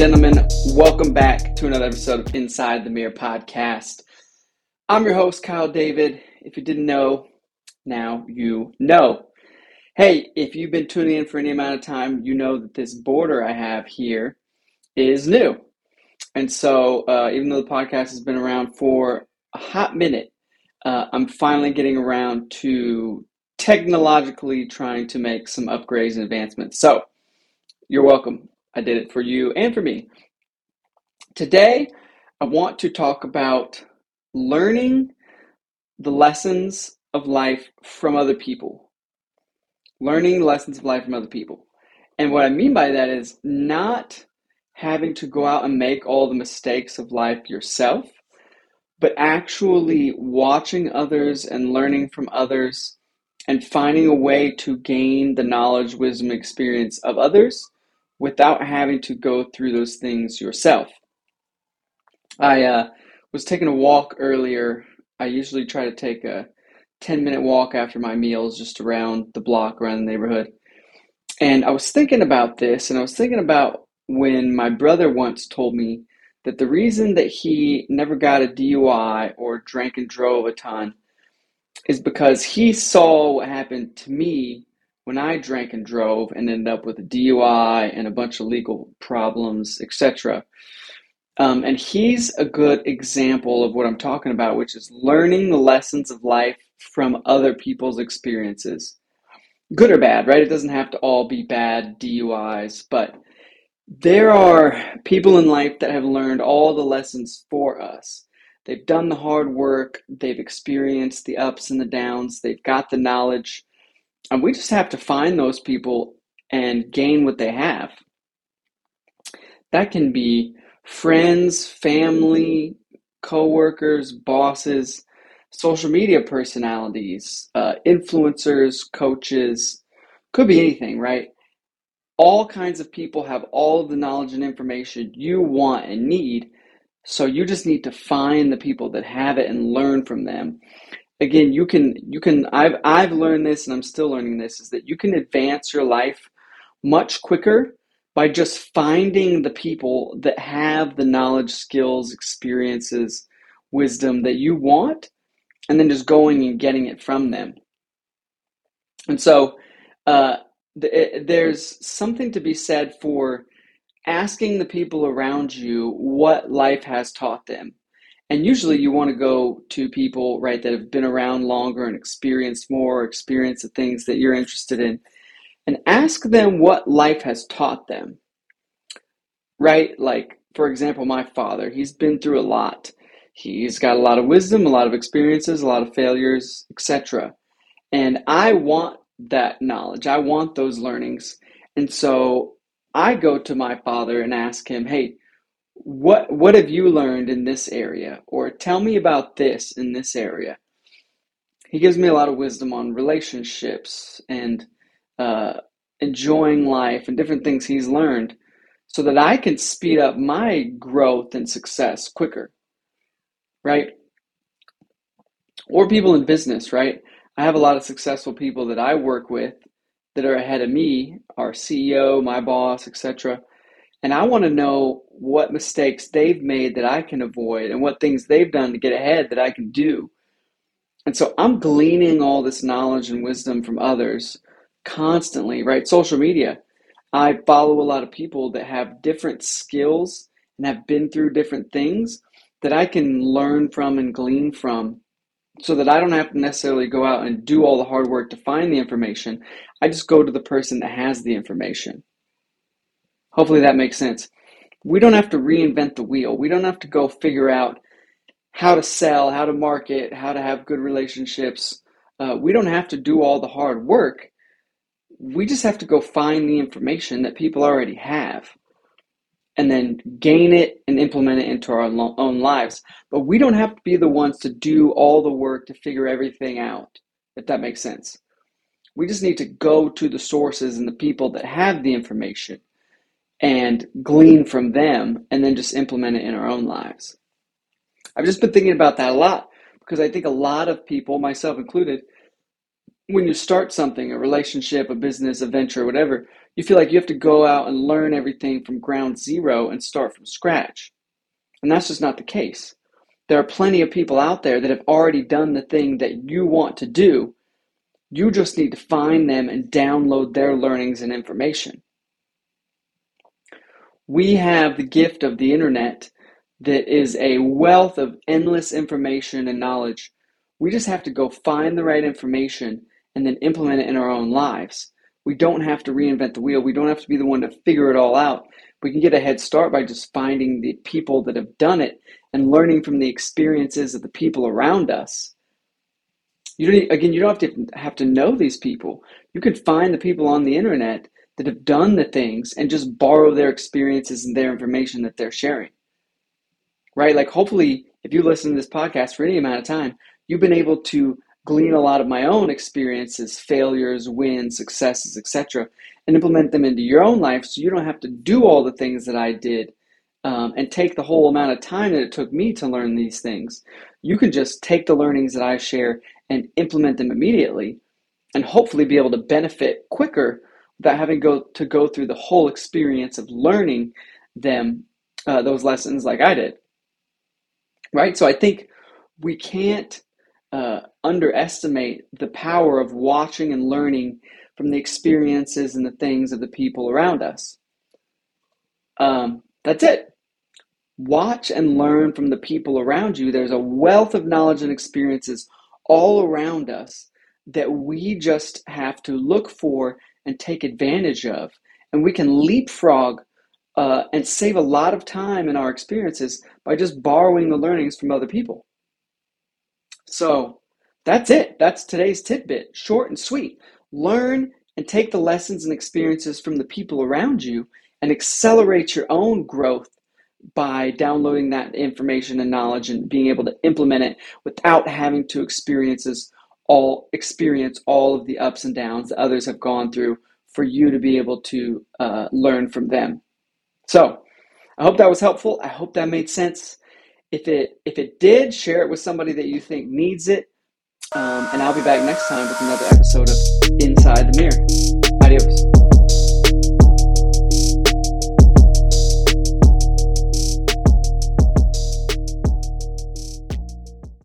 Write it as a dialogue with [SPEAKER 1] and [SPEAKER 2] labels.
[SPEAKER 1] gentlemen, welcome back to another episode of Inside the Mirror podcast. I'm your host, Kyle David. If you didn't know, now you know. Hey, if you've been tuning in for any amount of time, you know that this border I have here is new. And so, uh, even though the podcast has been around for a hot minute, uh, I'm finally getting around to technologically trying to make some upgrades and advancements. So, you're welcome. I did it for you and for me. Today, I want to talk about learning the lessons of life from other people. Learning lessons of life from other people. And what I mean by that is not having to go out and make all the mistakes of life yourself, but actually watching others and learning from others and finding a way to gain the knowledge, wisdom, experience of others without having to go through those things yourself. I uh, was taking a walk earlier. I usually try to take a 10 minute walk after my meals just around the block, around the neighborhood. And I was thinking about this, and I was thinking about when my brother once told me that the reason that he never got a DUI or drank and drove a ton is because he saw what happened to me when I drank and drove and ended up with a DUI and a bunch of legal problems, etc. Um, and he's a good example of what I'm talking about, which is learning the lessons of life from other people's experiences. Good or bad, right? It doesn't have to all be bad DUIs, but there are people in life that have learned all the lessons for us. They've done the hard work, they've experienced the ups and the downs, they've got the knowledge, and we just have to find those people and gain what they have. That can be friends, family, coworkers, bosses, social media personalities, uh, influencers, coaches, could be anything, right? All kinds of people have all of the knowledge and information you want and need. So you just need to find the people that have it and learn from them. Again, you can you can I've I've learned this and I'm still learning this is that you can advance your life much quicker by just finding the people that have the knowledge, skills, experiences, wisdom that you want and then just going and getting it from them. And so uh, th- there's something to be said for asking the people around you what life has taught them. And usually you want to go to people, right, that have been around longer and experienced more, experience the things that you're interested in, and ask them what life has taught them. Right? Like, for example, my father, he's been through a lot. He's got a lot of wisdom, a lot of experiences, a lot of failures, etc. And I want that knowledge. I want those learnings. And so I go to my father and ask him, "Hey, what what have you learned in this area or tell me about this in this area?" He gives me a lot of wisdom on relationships and uh, enjoying life and different things he's learned so that I can speed up my growth and success quicker right? Or people in business, right? I have a lot of successful people that I work with that are ahead of me, our CEO, my boss, etc. And I want to know what mistakes they've made that I can avoid and what things they've done to get ahead that I can do. And so I'm gleaning all this knowledge and wisdom from others constantly, right? Social media. I follow a lot of people that have different skills and have been through different things that I can learn from and glean from so that I don't have to necessarily go out and do all the hard work to find the information. I just go to the person that has the information. Hopefully that makes sense. We don't have to reinvent the wheel. We don't have to go figure out how to sell, how to market, how to have good relationships. Uh, we don't have to do all the hard work. We just have to go find the information that people already have and then gain it and implement it into our own lives. But we don't have to be the ones to do all the work to figure everything out, if that makes sense. We just need to go to the sources and the people that have the information and glean from them and then just implement it in our own lives. I've just been thinking about that a lot because I think a lot of people, myself included, when you start something, a relationship, a business, a venture, whatever, you feel like you have to go out and learn everything from ground zero and start from scratch. And that's just not the case. There are plenty of people out there that have already done the thing that you want to do. You just need to find them and download their learnings and information. We have the gift of the internet that is a wealth of endless information and knowledge. We just have to go find the right information and then implement it in our own lives. We don't have to reinvent the wheel. We don't have to be the one to figure it all out. We can get a head start by just finding the people that have done it and learning from the experiences of the people around us. You don't again, you don't have to have to know these people. You can find the people on the internet that have done the things and just borrow their experiences and their information that they're sharing. Right? Like hopefully if you listen to this podcast for any amount of time, you've been able to glean a lot of my own experiences, failures, wins, successes, etc., and implement them into your own life so you don't have to do all the things that I did um, and take the whole amount of time that it took me to learn these things. You can just take the learnings that I share and implement them immediately and hopefully be able to benefit quicker without having go, to go through the whole experience of learning them, uh, those lessons like I did. Right? So I think we can't uh, underestimate the power of watching and learning from the experiences and the things of the people around us. Um, that's it. Watch and learn from the people around you. There's a wealth of knowledge and experiences all around us that we just have to look for and take advantage of. And we can leapfrog uh, and save a lot of time in our experiences by just borrowing the learnings from other people. So that's it. That's today's tidbit. Short and sweet. Learn and take the lessons and experiences from the people around you and accelerate your own growth by downloading that information and knowledge and being able to implement it without having to experiences all experience all of the ups and downs that others have gone through for you to be able to uh, learn from them. So, I hope that was helpful. I hope that made sense. If it if it did, share it with somebody that you think needs it. Um, and I'll be back next time with another episode of Inside the Mirror. Adios.